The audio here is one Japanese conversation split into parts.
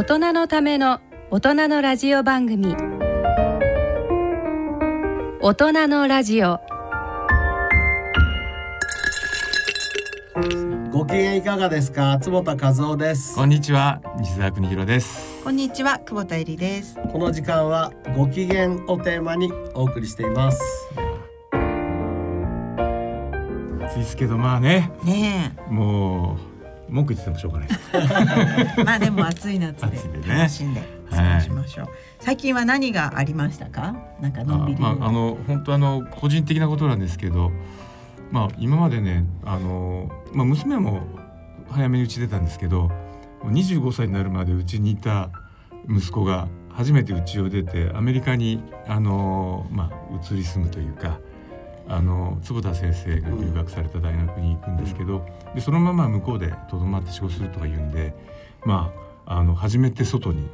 大人のための大人のラジオ番組。大人のラジオ。ご機嫌いかがですか？坪田和夫です。こんにちは。西澤邦弘です。こんにちは。久保田恵里です。この時間はご機嫌をテーマにお送りしています。暑いですけどまあね。ねもう文句言っててもしょうがないです。え まあでも暑い夏で楽しんで過ごしましょう、最近は何がありましたか？なんかのんびりあまああの本当あの個人的なことなんですけどまあ今までねあのまあ娘も早めに家出たんですけどもう25歳になるまでうちにいた息子が初めて家を出てアメリカにあのまあ移り住むというかあの坪田先生が留学された大学に行くんですけど、でそのまま向こうでとどまって仕事するとか言うんでまああの初めて外に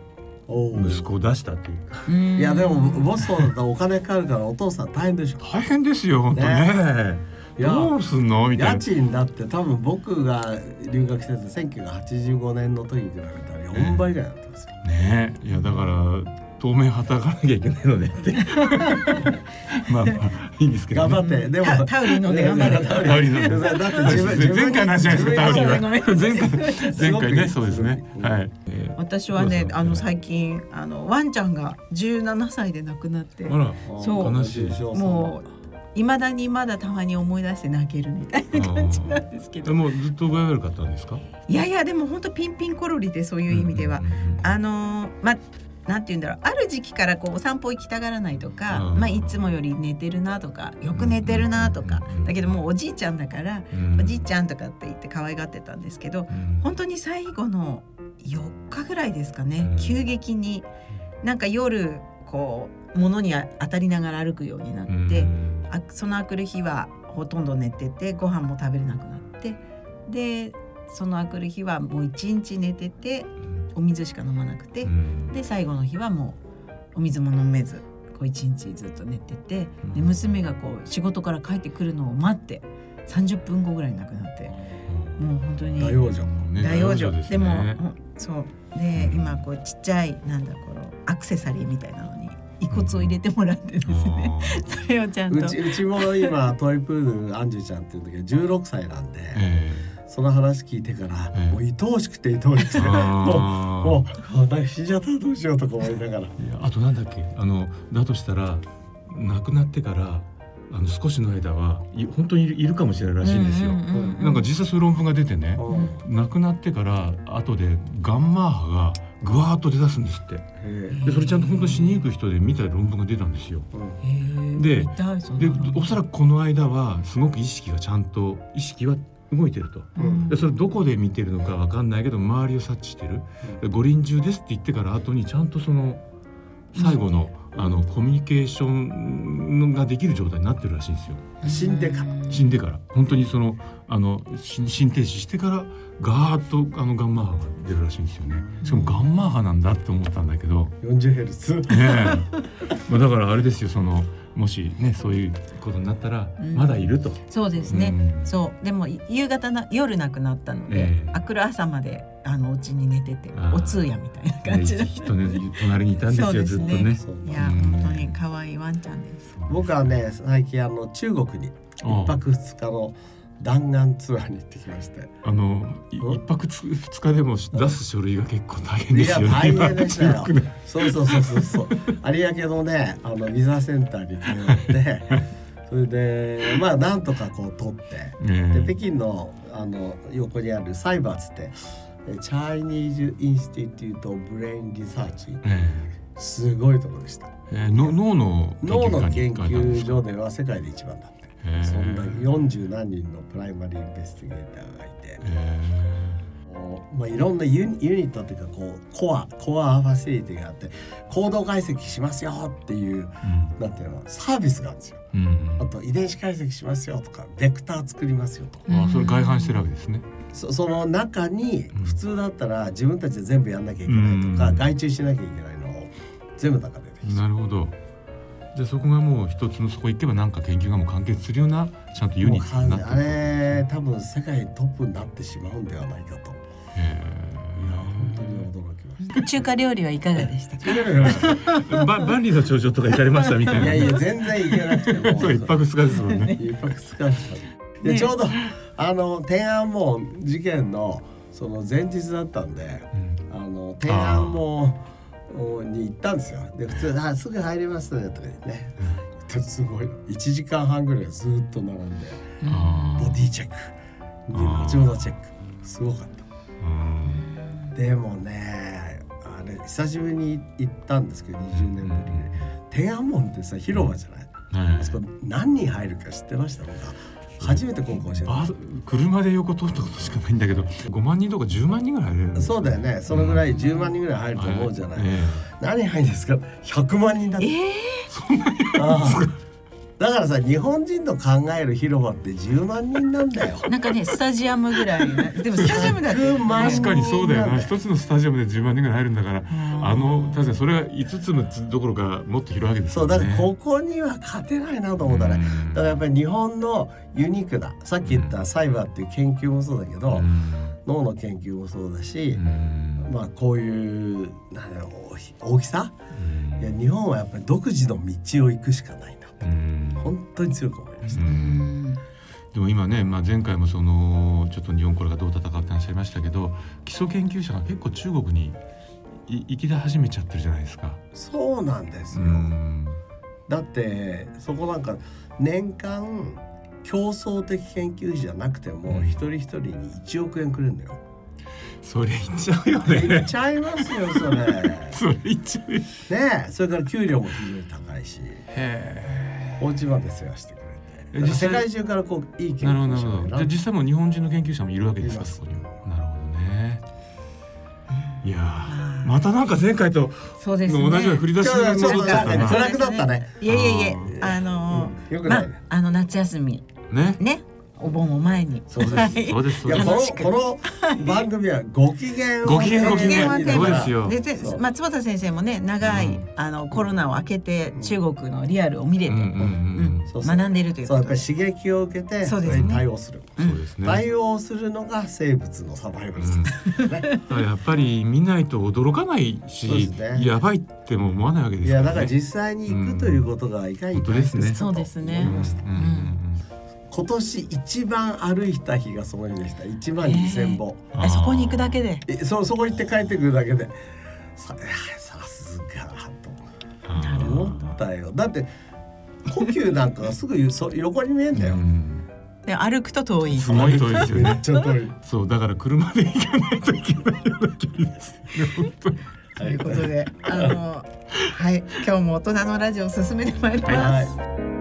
息子を出したという。かうんいやでもボストンだったらお金かかるからお父さん大変でしょ。大変ですよ本当ね。いやどうすんの？みたい家な。賃だって多分僕が留学してて1985年の時に比べたら4倍ぐらいになってますよ、ね。えいやだから当面働かなきゃいけないのねって。まあまあいいんですけど、頑張って。でもタタウリン飲んで頑張れ。タウリンタウリン飲んで。だって自分前回の話じゃないですかタウリンは。前回前回ねそうですね。はい、えー私はねあの最近あのワンちゃんが17歳で亡くなってあらそう。悲しい。もう未だにまだたまに思い出して泣けるみたいな感じなんですけど。でもずっと具合悪かったんですか？いやいやでも本当ピンピンコロリでそういう意味では、うんうんうん。あのーまあなんて言うんだろう。ある時期からこうお散歩行きたがらないとか、うん。まあいつもより寝てるなとかよく寝てるなとか、うん。だけどもうおじいちゃんだから、うん。おじいちゃんとかって言って可愛がってたんですけどうん。本当に最後の4日ぐらいですかね、うん。急激になんか夜こう物に当たりながら歩くようになって、うん。あそのあくる日はほとんど寝ててご飯も食べれなくなってでそのあくる日はもう一日寝ててお水しか飲まなくて、うん。で最後の日はもうお水も飲めずこう一日ずっと寝てて。でうん。娘がこう仕事から帰ってくるのを待って30分後ぐらいに亡くなって。もう本当に大往生ね大往生ですでもそう。で今こうちっちゃいなんだこのアクセサリーみたいなのに遺骨を入れてもらってですね、それをちゃんと。うちうちも今トイプードルアンジュちゃんっていうんだけど16歳なんで、えその話聞いてから、ええもう愛おしくて愛おしくてえもうもう私死んじゃったらどうしようとか思いながらあとなんだっけあのだとしたら亡くなってからあの少しの間はい本当にいるかもしれないらしいんですよ。なんか実際そういう論文が出てね、うん亡くなってから後でガンマ波がぐわーっと出だすんですって。へでそれちゃんと本当死にゆく人で見た論文が出たんですよ。ででおそらくこの間はすごく意識がちゃんと意識は動いてると。うん。でそれどこで見てるのかわかんないけど周りを察知してる。で五輪中ですって言ってから後にちゃんとその最後の,、あのコミュニケーションができる状態になってるらしいんですよ。死んでから。死んでから。本当にそのあの心心停止してからガーッとあのガンマ波が出るらしいんですよね。しかもガンマ波なんだって思ったんだけど。ね40ヘルツ。え。まあだからあれですよそのもしねそういうことになったらうん。まだいると、そうですね、うん。そう。でも夕方な夜亡くなったので、ええ。あくる朝まであのお家に寝ててお通夜みたいな感じでねきっとね隣にいたんですよね。ずっとね。いやうん。本当に可愛いワンちゃんです。僕はね最近あの中国に一泊二日の弾丸ツアーに行ってきまして。あの一泊つ二日でも出す書類が結構大変ですよね。いや大変でしたよ。そうそうそうそうそう。有明のねあのビザセンターに通って それでまあなんとかこう取ってえで北京のあの横にある CIBRつってえ Chinese Institute Brain Research。えすごいところでした。ええの脳の脳のに研究所では世界で一番だって。ええ。そんな40何人の primary investigator がいて。まあ、いろんなユニットっていうかこうコアコアファシリティがあって行動解析しますよっていうえなんていうのサービスがあるんですよ。うんうん。あと遺伝子解析しますよとかベクター作りますよとか。うんあそれ外反してるわけですね。そその中にうん。普通だったら自分たちで全部やんなきゃいけないとか、うん。外注しなきゃいけないのを全部中でできちゃうなるほど。じゃあそこがもう一つのそこ行けばなんか研究がもう完結するようなちゃんとユニットになってあれ多分世界トップになってしまうんではないかと。へいや本当にきました。中華料理はいかがでしたか？ば万里の長城とか行かれましたみたいな。いやいや全然行けなくても そう一泊二日ですもんね。一泊二日でしたで、ねちょうどあの天安門事件のその前日だったんでうんあの天安門に行ったんですよ。で普通あすぐ入りますとか言ってね。すごい1時間半ぐらいずっと並んであボディチェック。あー持ち物チェック。すごかった。でもねあれ久しぶりに行ったんですけど20年ぶり。に天安門ってさ広場じゃないはい。あそこ何人入るか知ってました？僕は初めて今回教車で横通ったことしかないんだけど5万人とか10万人ぐらい入れるそうだよね。そのぐらい10万人ぐらい入ると思うじゃない、え何入るんですか？100万人だって、えああだからさ日本人の考える広場って10万人なんだよ。えなんかねスタジアムぐらいね。でもスタジアムだって。100万え確かにそうだよな人。一つのスタジアムで10万人ぐらい入るんだからうん。あの確かにそれが5つ6つどころかもっと広いわけですよね。そうだからここには勝てないなと思ったね、うん。だからやっぱり日本のユニークなさっき言ったサイバーっていう研究もそうだけど、うん。脳の研究もそうだしう、ん。まあこういうなんだろう大きさ？うん。いや日本はやっぱり独自の道を行くしかない本当に強く思いました、うんでも今ね、まあ、前回もそのちょっと日本これがどう戦ってらっしゃいましたけど基礎研究者が結構中国にい行き出始めちゃってるじゃないですか。そうなんですうよ、んだってそこなんか年間競争的研究費じゃなくても、うん一人一人に1億円くれるんだよ。それ言っちゃうよ言っね。ちゃいますよそれ。ね それ言っちゃうよ。えそれから給料も非常に高いしへお家まで世話してくえれて世実際界中からこういい研なるほどなるほど。実際もう日本人の研究者もいるわけですかそこにも。なるほどね。いやまたなんか前回とそうですね。同じような振り出しに戻っちゃったな。辛くなったね。いやいやいやああのまあ。あの夏休みね。ねお盆を前に。そうです。はい。そうです。この番組はご機嫌をご機嫌ご機嫌。提げながらそうですよ。ででそう。松本先生もね長い、うん。あのコロナを明けて中国のリアルを見れて、学んでいるというそうことでやっぱり刺激を受けてそうですね。それに対応する。うんそうですね。対応するのが生物のサバイバルです、ねだからやっぱり見ないと驚かないし、やばいっても思わないわけですいやだからね。実際に行くということがいかに本当ですね。大切かそうとですね。思いました。うんうん今年一番歩いた日がその日でした。1万2000歩、うんえそこに行くだけで？えそそこ行って帰ってくるだけで。ささすがと。思ったよ。だって呼吸なんかがすぐそ横に見えんだよ、うん。で歩くと遠い。すごい遠いですよめっね。ちゃ遠い。そうだから車で行かないといけないような距離です。よね。本当に。ということであのはい今日も大人のラジオを進めてまいります、はい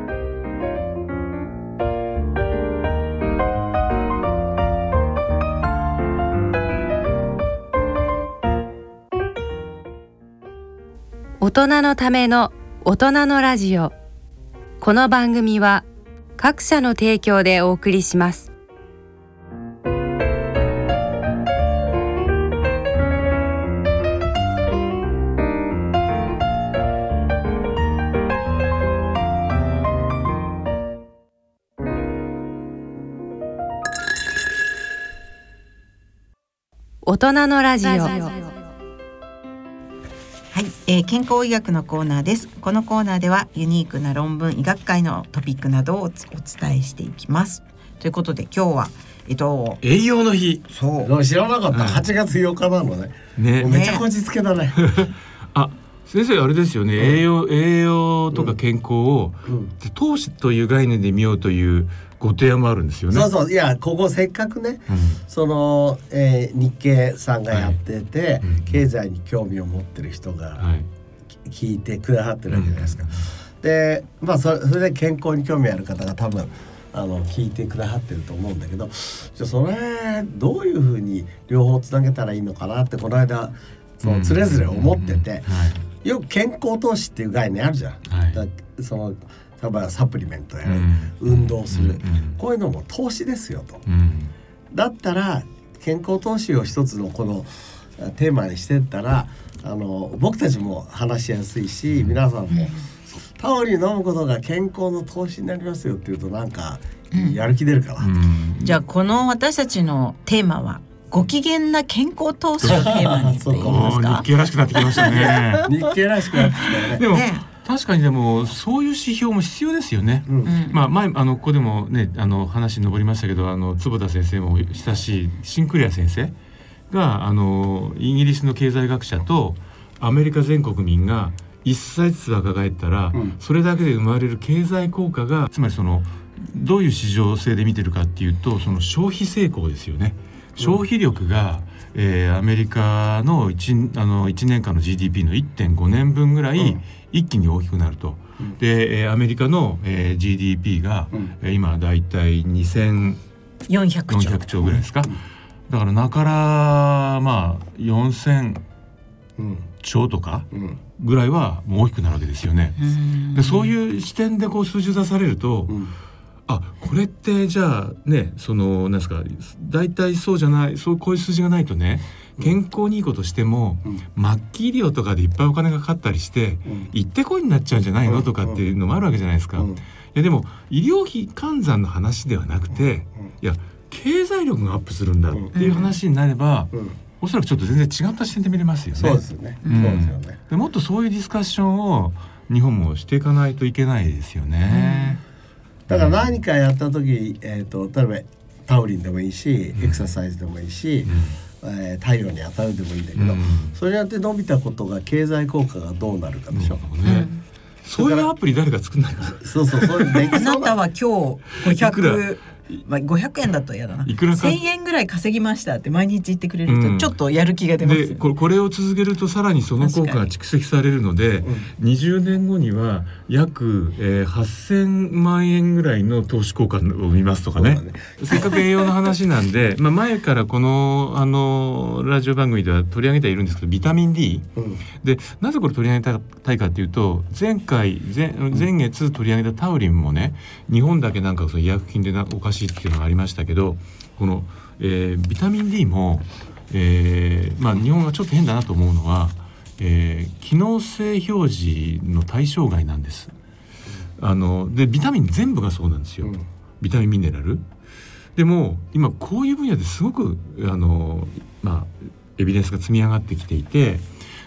大人のための大人のラジオ。この番組は各社の提供でお送りします。大人のラジオ。はい、えー健康医学のコーナーです。このコーナーではユニークな論文、医学会のトピックなどをお伝えしていきます。ということで今日はえっと栄養の日。そう。知らなかった、うん8月8日なのね。ね。めっちゃこじつけだね。あ先生あれですよね。栄養栄養とか健康をうん。投資という概念で見ようというご提案もあるんですよね。そうそう。いやここせっかくねうん。その、えー日経さんがやってて、うん。経済に興味を持ってる人がはい。聞いてくださってるわけじゃないですか。でまあそれそれで健康に興味ある方が多分あの聞いてくださってると思うんだけどじゃあそれどういうふうに両方つなげたらいいのかなってこの間そのつれづれ思ってて、はい。よく健康投資っていう概念あるじゃん。はい。だその例えばサプリメントやる、うん。運動する、うん。こういうのも投資ですよと。うん。だったら健康投資を一つのこのあテーマにしてったらあの僕たちも話しやすいし皆さんもタオルに飲むことが健康の投資になりますよっていうとなんかやる気出るかな、うん。じゃあこの私たちのテーマはご機嫌な健康投資をテーマにって言いますお ーか日。経らしくなってきましたね。日経らしくなってきたよね。でも、ね確かにでもそういう指標も必要ですよね。うんうんまあ前あのここでもねあの話に上りましたけどあの坪田先生も親しいシンクレア先生があのイギリスの経済学者とアメリカ全国民が一歳ずつ若返ったら、うんそれだけで生まれる経済効果がつまりそのどういう市場性で見てるかっていうとその消費成功ですよね。消費力が、えーアメリカの 1, あの1年間の GDP の1.5年分ぐらいうん一気に大きくなると。うん。で、えーアメリカの、えー GDP が、今だいたい2400 400兆。兆ぐらいですか、うん。だから中からまあ4000うん。兆とかうん。ぐらいはもう大きくなるわけですよね。でそうういう視点でこう数字を出されると、うんあこれってじゃあねそのなんですか大体そうじゃないそうこういう数字がないとね健康にいいことしても、うん。末期医療とかでいっぱいお金がかかったりしてうん。行ってこいになっちゃうんじゃないの、うんとかっていうのもあるわけじゃないですか。うん。いやでも医療費換算の話ではなくていや経済力がアップするんだっていう話になれば、うん。おそらくちょっと全然違った視点で見れますよね。そうですよね。うん。そうですよね。でもっとそういうディスカッションを日本もしていかないといけないですよね。だから何かやった時、えっと例えばタウリンでもいいし、うんエクササイズでもいいし、えー太陽に当たるでもいいんだけど、うんそれによって伸びたことが経済効果がどうなるかでしょ。うんねそういうアプリ誰か作んないかな。そうそうそう できあそうな。なたは今日いくら500まあ500円だと嫌だな。いくらか。1000円ぐらい稼ぎましたって毎日言ってくれるうん。とちょっとやる気が出ますよ。ね。でこれを続けるとさらにその効果が蓄積されるので20年後には約、えー、8,000万円ぐらいの投資効果を見ますとかね。ね。せっかく栄養の話なんで、まあ、前からこのあのラジオ番組では取り上げてはいるんですけどビタミン D うん。でなぜこれ取り上げたいかっていうと前回前前月取り上げたタウリンもね日本だけなんかその医薬品でなおかしいっていうのがありましたけどこの、えービタミン D も、えーまあ、日本がちょっと変だなと思うのは、えー機能性表示の対象外なんです。あのでビタミン全部がそうなんですよ、うんビタミンミネラル。でも今こういう分野ですごくあの、まあ、エビデンスが積み上がってきていて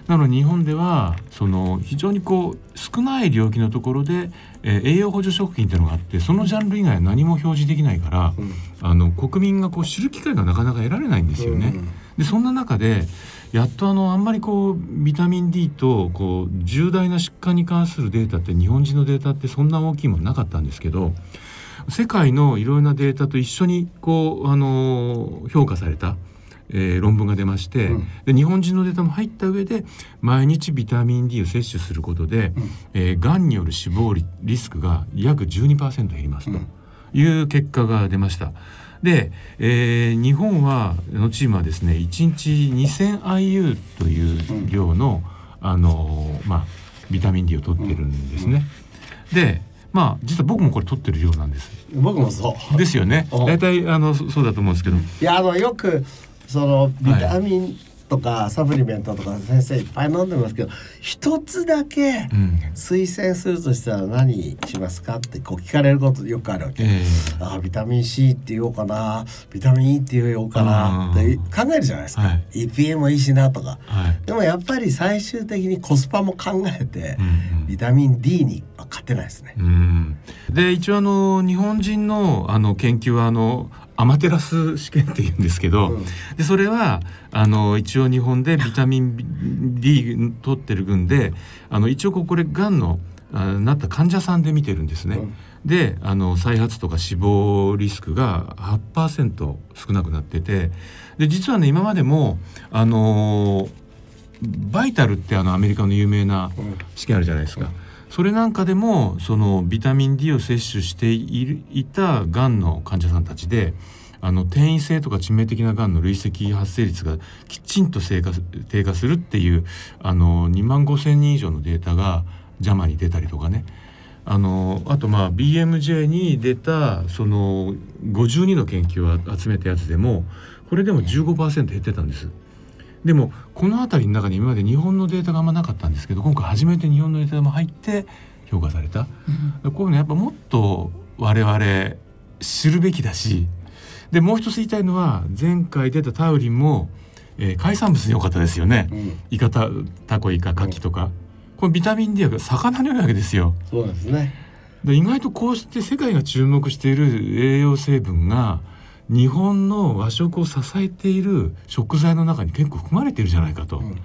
なので日本ではその非常にこう少ない領域のところで、えー栄養補助食品っていうのがあってそのジャンル以外は何も表示できないから、うん。あの国民がこう知る機会がなかなか得られないんですよね。でそんな中でやっとあのあんまりこうビタミン D とこう重大な疾患に関するデータって日本人のデータってそんな大きいものなかったんですけど世界のいろいろなデータと一緒にこうあの評価された、えー論文が出まして、うんで日本人のデータも入った上で毎日ビタミン D を摂取することで、うんえー、がんによる死亡リリスクが約12%減りますとうんいう結果が出ました。で、えー日本はのチームはですね1日 2000IU という量の、あのーまあ、ビタミン D を取ってるんですね。でまあ実は僕もこれ取ってる量なんです。僕もそう。ですよね。うん大体あのそそうだと思うんですけど。いやあのよくそのビタミンとかサプリメントとか先生いっぱい飲んでますけど一つだけうん。推薦するとしたら何しますかってこう聞かれることよくあるわけ。えあービタミン C って言おうかな。ビタミン E って言おうかな。って考えるじゃないですか、はい。EPA もいいしなとか。ーはい。でもやっぱり最終的にコスパも考えてうんうん。ビタミン D には勝てないですね。うん。で一応あの日本人のあの研究はあのアマテラス試験って言うんですけど、うんでそれはあの一応日本でビタミン D 取ってる群であの一応これがんのあなった患者さんで見てるんですね。うんであの再発とか死亡リスクが8%少なくなっててで実はね今までもあのバイタルってあのアメリカの有名なうん試験あるじゃないですか。それなんかでもそのビタミン D を摂取していたがんの患者さんたちであの転移性とか致命的ながんの累積発生率がきちんと低下す低下するっていうあの2万5千人以上のデータがジャマに出たりとかねあのあとまあ BMJ に出たその52の研究を集めたやつでもこれでも15%減ってたんです。でもこの辺りの中に今まで日本のデータがあんまなかったんですけど今回初めて日本のデータも入って評価された。こういうのやっぱもっと我々知るべきだしでもう一つ言いたいのは前回出たタウリンも、えー海産物に良かったですよね。うん。イカタタコイカカキとか、これビタミン D は魚に多いわけですよ。そうですね。で意外とこうして世界が注目している栄養成分が日本の和食を支えている食材の中に結構含まれているじゃないかと。うん。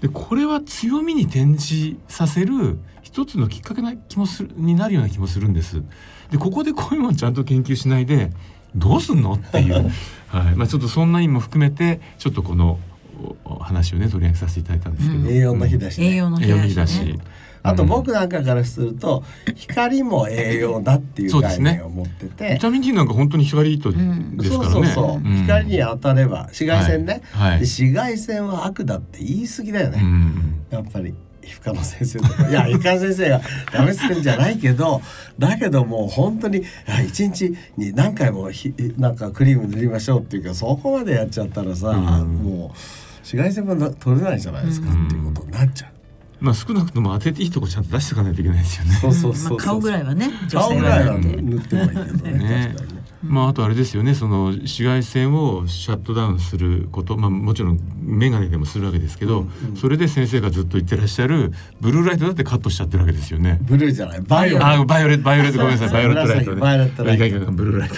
でこれは強みに転じさせる一つのきっかけな気もするになるような気もするんです。でここでこういうものちゃんと研究しないでどうすんのっていう、はい。まあ、ちょっとそんな意味も含めてちょっとこのおお話をね取り上げさせていただいたんですけど、うん。栄養の日だし、ね。栄養の日だし、ね。あと僕なんかからすると光も栄養だっていう概念を持ってて、ビタミン D なんか本当に光とんですからね。そうそうそう、ん光に当たれば紫外線ね、はいはい。で紫外線は悪だって言い過ぎだよね、うん。やっぱり皮膚科の先生とか。いや皮膚科の先生がダメっつってんじゃないけどだけどもう本当にあ一日に何回もひなんかクリーム塗りましょうっていうかそこまでやっちゃったらさ、うん。もう紫外線もな取れないじゃないですか、うんっていうことになっちゃう。まあ少なくとも当てていいとこちゃんと出していかないといけないですよね。そうそうそうそう、まあ顔ぐらいはね、女顔性ぐらいはは塗って。もいいけどね ね。まああとあれですよねその紫外線をシャットダウンすることまあもちろん眼鏡でもするわけですけど、うんうん。それで先生がずっと言ってらっしゃるブルーライトだってカットしちゃってるわけですよね。ブルーじゃない。バイオレッあバイオレットバイオレットごめんなさい。バイオレットライトね。バイオレットライト。ブルーライト。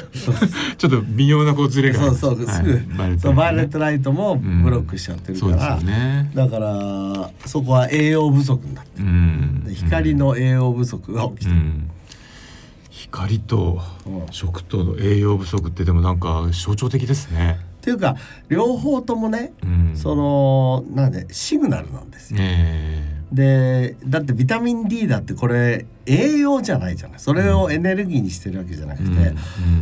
ちょっと微妙なこうズレが。そうそう、はい。バイオレットラ、ライトもブロックしちゃってるから、そうですよね。だからそこは栄養不足になってうん。光の栄養不足が起きてる、うん光とうん食と栄養不足ってでもなんか象徴的ですね。っていうか両方ともね、うん、そのなんでシグナルなんですよ。えでだってビタミン D だってこれ栄養じゃないじゃない。それをエネルギーにしてるわけじゃなくて、え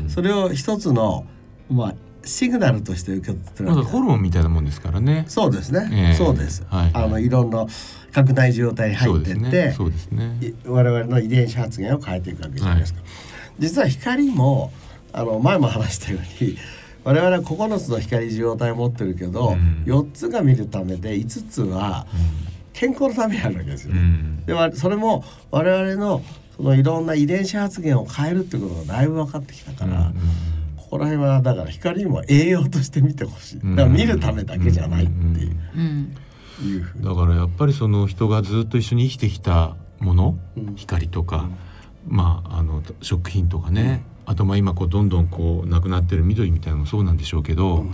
うん。それを一つのまあシグナルとして受け取ってるわけホルモンみたいなもんですからね。そうですね、ええそうです、はいあのいろんな拡大受容体に入ってって、そうですね。ね。い我々の遺伝子発現を変えていくわけじゃないですか。実は光もあの前も話したように我々は9つの光受容体を持ってるけど、うん4つが見るためで5つは健康のためにあるわけですよね。うんでわそれも我々のそのいろんな遺伝子発現を変えるっていうことがだいぶ分かってきたから、ここら辺はだから光も栄養として見てほしい。だから見るためだけじゃないっていう,、うん。いうふうに。だからやっぱりその人がずっと一緒に生きてきたもの、うん。光とか、まああの食品とかね、あとまあ今こうどんどんこうなくなってる緑みたいなのもそうなんでしょうけど、うん。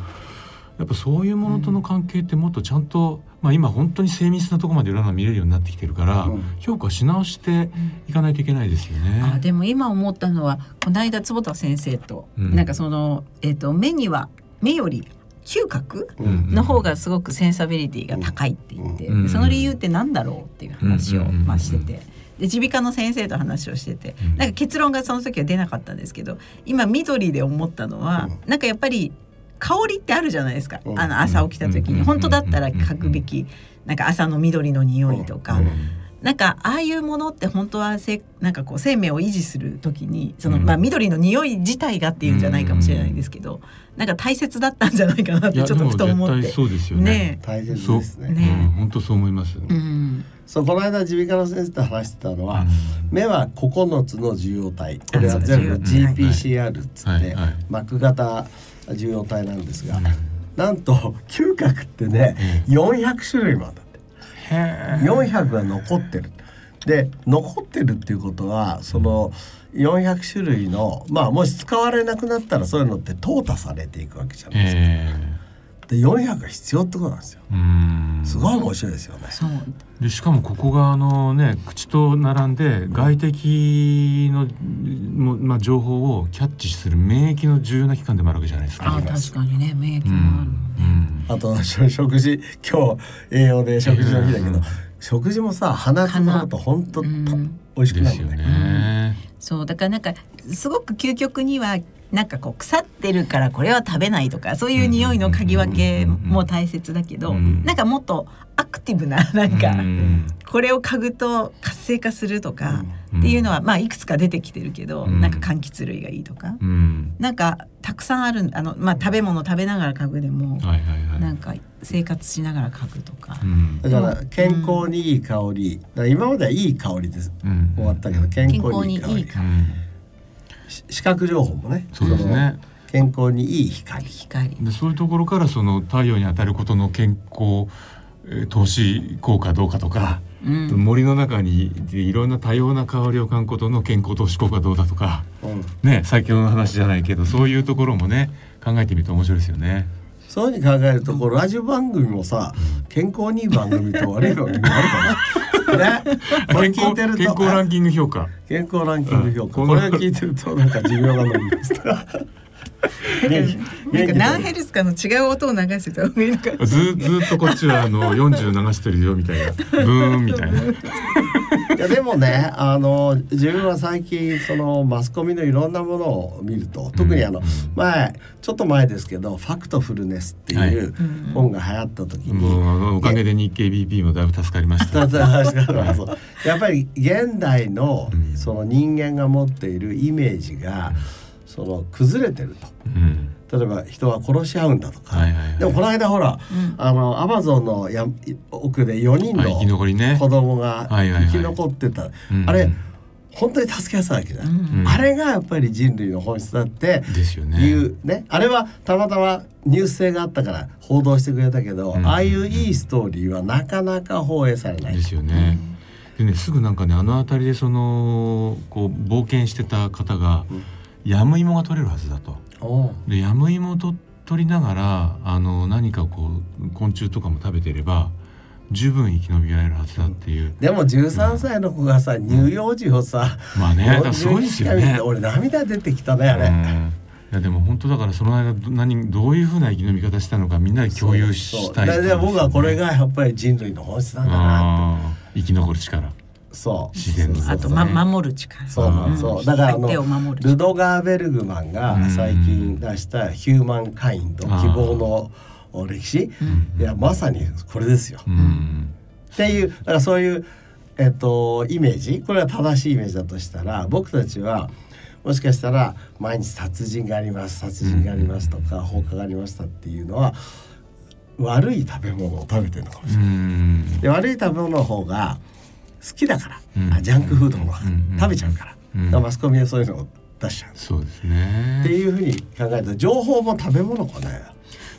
やっぱそういうものとの関係ってもっとちゃんと、まあ今本当に精密なところまでいろんなの見れるようになってきてるから、うん評価し直していかないといけないですよね。あでも今思ったのはこの間坪田先生と、うん。なんかその、えっと目には目より嗅覚うん。の方がすごくセンサビリティが高いって言って、うん。でその理由ってなんだろうっていう話を、うん。まあ、してて。で耳鼻科の先生と話をしてて、うん。なんか結論がその時は出なかったんですけど今緑で思ったのは、うなんかやっぱり香りってあるじゃないですか、うん。あの朝起きた時に、うん。本当だったら嗅ぐべき。なんか朝の緑の匂いとか、うん。なんかああいうものって本当はせなんかこう生命を維持する時にその、うん。まあ緑の匂い自体がっていうんじゃないかもしれないんですけど、なんか大切だったんじゃないかなってちょっとふと思って。でも絶対そうですよね。ね大切ですね。ねう。ん本当そう思います。え、うん、そうこの間耳鼻科の先生と話してたのは、うん。目は9つの受容体。これは全部 GPCR っつって、はい。はい。膜型受容体なんですが、うんなんと嗅覚ってね、400種類もあるんだってへえ。400が残ってる。で残ってるっていうことはその400種類のまあもし使われなくなったらそういうのって淘汰されていくわけじゃないですか。えで400が必要ってことなんですよ。すごい面白いですよね。そう。でしかもここがあのね口と並んで外敵のもまあ情報をキャッチする免疫の重要な器官でもあるわけじゃないですか。あ確かにね免疫うもあるね、ん。あとし食事。今日栄養で食事の日だけど、うん。食事もさ鼻つまむと本当、うん。美味しくですよなるね。ね。そうだからなんかすごく究極にはなんかこう腐ってるからこれは食べないとかそういう匂いの嗅ぎ分けも大切だけど、うん。なんかもっとアクティブななんか、うん。これを嗅ぐと活性化するとかうん。っていうのは、まあいくつか出てきてるけど、うん。なんか柑橘類がいいとか、うん。なんかたくさんあるあのまあ食べ物食べながら嗅ぐでも。なんか生活しながら嗅ぐとか。う。ん。だから健康にいい香り、今まではいい香りです。うん。終わったけど健康にいい香り視覚情報もねそうですね。健康にいい光光でそういうところからその太陽に当たることの健康えー投資効果どうかとか、うん森の中にいろんな多様な香りを嗅ぐことの健康投資効果どうだとかうんね最強の話じゃないけどそういうところもね考えてみると面白いですよね。そういうふうに考えるとこうラジオ番組もさ健康にいい番組と悪い番組もあるかな。ね、これ聞いてると健康ランキング評価。健康ランキング評価、うん。これ聞いてるとなんか寿命が伸びました。なんか何元ヘルツかの違う音を流してた方がいいのかずずっとこっちはあの40流してるよみたいな。ブーンみたいな。気いやでもねあの自分は最近そのマスコミのいろんなものを見ると特にあの、うん。前ちょっと前ですけど「ファクトフルネス」っていううん本が流行った時に、もうおかげで日経 BP もだいぶ助かりました。やっぱり現代のうん。その人間が持っているイメージがその崩れてると。うん。例えば人は殺し合うんだとか、はいはいはい。でもこの間ほらうん。あのアマゾンのや奥で4人あ生きの。子供がはいはいはい。生き残ってた、うん。あれ本当に助けやすいわけじゃん、うん。あれがやっぱり人類の本質だってですよね。いうね。あれはたまたまニュース性があったから報道してくれたけど、うんああいういいストーリーはなかなか放映されない。ですよね。でねすぐなんかねあの辺りでそのこう冒険してた方がうんヤムイモが取れるはずだと。でヤムイモをと取りながらあの何かこう昆虫とかも食べてれば十分生き延びられるはずだっていう。でも13歳の子がさ乳幼児をさ、まあねすごいですよ40日間見ねて。俺涙出てきたねあれ、うん。いやでも本当だからその間ど何どういうふうな生き延び方したのかみんなで共有したいそうそう。僕はこれがやっぱり人類の本質なんだなって。生き残る力そう。自然のあと、ま、守る力。そうそうだからあのル力。ドガーベルグマンが最近出した「ヒューマンカインド希望の歴史」いやまさにこれですよ。うん。っていうだからそういう、えっと、イメージ。これは正しいイメージだとしたら僕たちはもしかしたら毎日殺人があります殺人がありますとか放火がありましたっていうのは悪い食べ物を食べてるのかもしうれない。ん。で悪い食べ物の方が好きだから、うん。あジャンクフードの食べちゃうから,、うん。だからマスコミはそういうのを出しちゃう。そうですね。っていうふうに考えると情報も食べ物かね。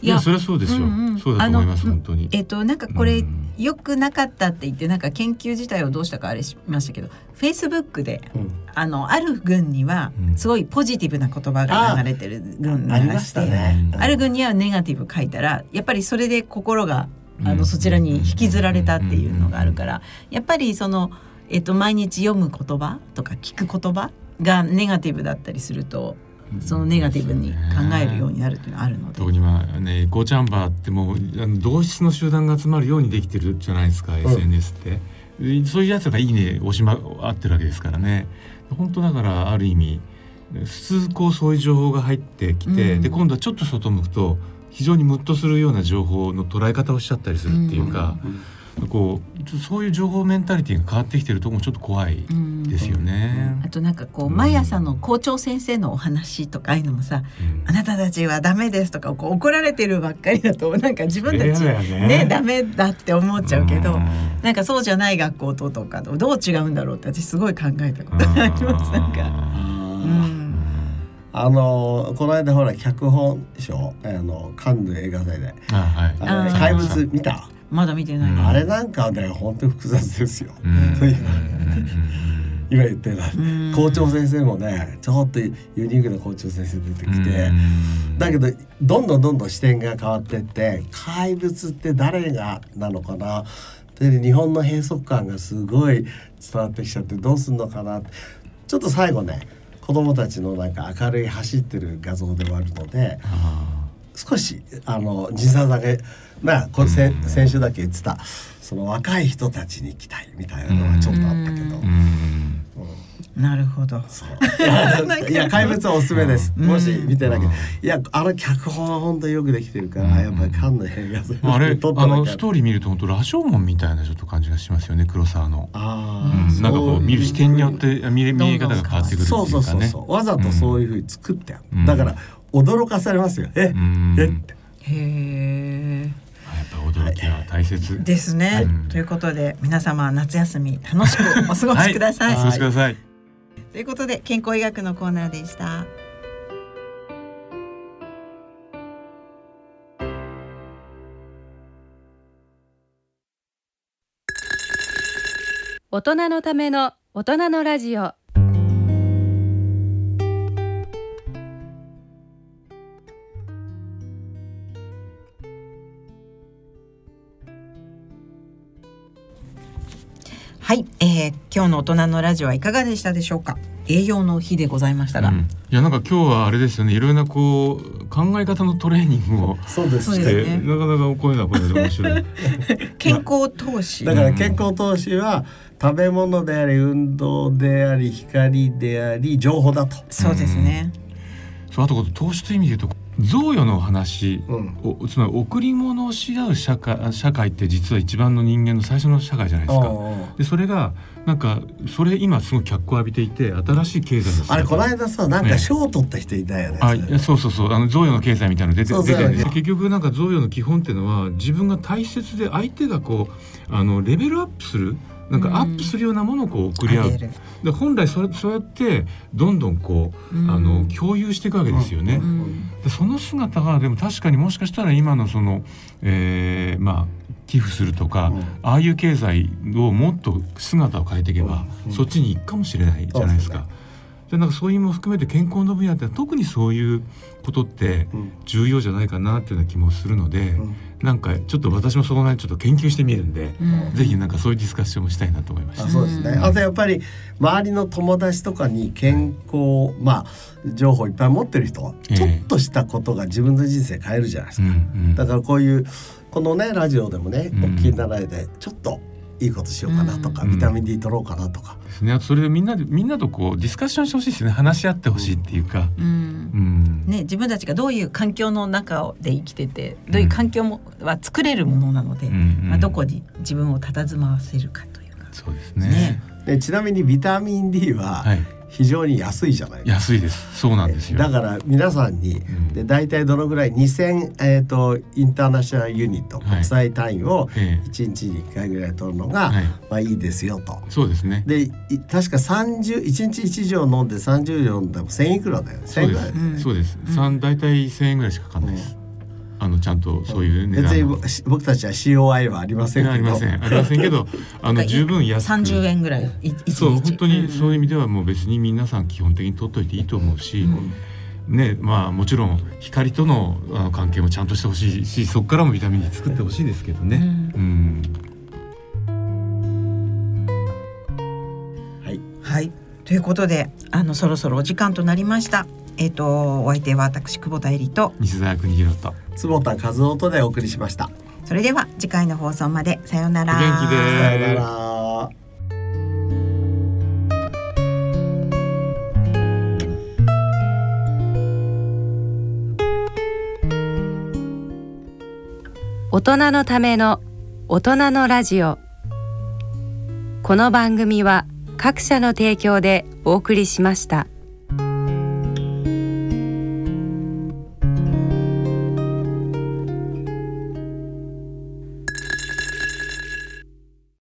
いやそれはそうですよ、うんうん。そうだと思いますあの本当に。えっとなんかこれうん。良くなかったって言ってなんか研究自体をどうしたかあれしましたけどフェイスブックでうん。あのある軍にはうん。すごいポジティブな言葉が流れてる軍ありまがししてたね。ある軍にはネガティブ書いたらやっぱりそれで心があうん。のそちらに引きずられたっていうのがあるからやっぱりその、えっと、毎日読む言葉とか聞く言葉がネガティブだったりするとそのネガティブに考えるようになるっていうのはあるので。特。にまあねエコーチャンバーってもうあの同質の集団が集まるようにできてるじゃないですか、SNS って。でそういうやつがいいね押しま合ってるわけですからね。本当だからある意味普通こうそういう情報が入ってきて、うん。で今度はちょっと外向くと非常にムッとするような情報の捉え方をしちゃったりするっていうか、こうそういう情報メンタリティが変わってきてるとこもちょっと怖いうんですよね。あとなんかこううん。毎朝の校長先生のお話とかああいうのもさうん「あなたたちはダメです」とかこう怒られてるばっかりだとなんか自分たちね。ねダメだって思っちゃうけどうん。なんかそうじゃない学校ととかとどう違うんだろうって私すごい考えたことがあります。なんか。うんあのこの間ほら脚本賞あのカンヌ映画祭で。あはい。怪物見た、まだ見てない、うんあれなんかはね本当に複雑ですよ、う今言ってな。い、うん。校長先生もねちょっとユニークな校長先生出てきて、うん。だけどどんどんどんどん視点が変わってって怪物って誰がなのかな？で日本の閉塞感がすごい伝わってきちゃってどうすんのかな？ちょっと最後ね子供たちのなんか明るい走ってる画像ではあるのであ少しあの時差だけまあこれ先先週だけ言ってたその若い人たちに期待みたいなのはちょっとあったけど。ーうんなるほど。そう。いや怪物はおすすめです。うん。もし見てなきゃ、うん。いやあの脚本は本当によくできてるから、うん。やっぱりカンヌ映画祭あれ あのストーリー見ると本当羅生門みたいなちょっと感じがしますよね黒沢の。あーうん。なんかこう見る視点によって見え見え方が変わってくるっていうそうそう。そうそう。わざとそういうふうに作ってある、うん。だから驚かされますよ。え、うん。えっ？てへえやっぱ驚きは大切。ですね、はいということで皆様夏休み楽しくお過ごしください、お過ごしください。ということで健康医学のコーナーでした。大人のための大人のラジオえー、今日の大人のラジオはいかがでしたでしょうか？栄養の日でございましたが、うん。いやなんか今日はあれですよね。いろいろなこう考え方のトレーニングをそうですね。なかなかこういうのはこれで面白い。健康投資。だから健康投資は食べ物であり運動であり光であり情報だと。そうですね、そうあとこう投資という意味で言うと贈与の話うん。をつまり贈り物をし合う社会社会って実は一番の人間の最初の社会じゃないですか。でそれがなんかそれ今すごい脚光を浴びていて新しい経済のあれこの間さなんねか賞を取った人いたよね。あそうそうそう。あの贈与の経済みたいなの出て出てるんです。結局なんか贈与の基本っていうのは自分が大切で相手がこうあのレベルアップするなんかアップするようなものをこう送り合う、で本来それそうやってどんどんこう、うん。あの共有していくわけですよね。うん。でその姿がでも確かにもしかしたら今のその、えーまあ寄付するとか、うん。ああいう経済をもっと姿を変えていけば、うん。そっちに行くかもしれないじゃないですか。でなんかそういうのも含めて健康の分野って特にそういうことってうん。重要じゃないかなっていうような気もするので、うんなんかちょっと私もそこら辺ちょっと研究してみるんで、うんぜひなんかそういうディスカッションもしたいなと思いましたあ。そうですね。あとやっぱり周りの友達とかに健康まあ情報いっぱい持ってる人、ええちょっとしたことが自分の人生変えるじゃないですうか。んうんだからこういうこのねラジオでもね、うんお聞きになられてちょっといいことしようかなとか、うんビタミン D 取ろうかなとか、ですね。それでみんなでみんなとこうディスカッションしてほしいですね。話し合ってほしいっていうか。うんうん。ね、自分たちがどういう環境の中で生きててどういう環境もは作れるものなので、うんうんまあ、どこに自分を佇まわせるかというか。そうですね。ねでちなみにビタミン D ははい。非常に安いじゃないですか。安いです。そうなんですよ。だから皆さんに、んで大体どのぐらい2000、えー、とインターナショナルユニットはい国際単位をええ1日に1回ぐらい取るのが、はいまあいいですよと。そうですね。でい確か30 1日1錠飲んで30錠飲んでも1000いくらだよね？1000そうですいくらだよね。うんそうです。三大体千円ぐらいしかかかんないです。あのちゃんとそういう値段の。別に僕僕たちは COI はありませんけどありません。ありませんけど、あの十分安く。三十円ぐらいい一日。そう本当にそういう意ん味ではもう別に皆さん基本的に取っといていいと思うし、うんねまあもちろん光とのあの関係もちゃんとしてほしいしそこからもビタミン D 作ってほしいですけどね。うん。はいはいということであのそろそろお時間となりました。えっ、とお相手は私久保田恵里と西澤邦弘と。坪田和夫とでお送りしました。それでは次回の放送までさようなら。お元気でさよなら。大人のための大人のラジオこの番組は各社の提供でお送りしました。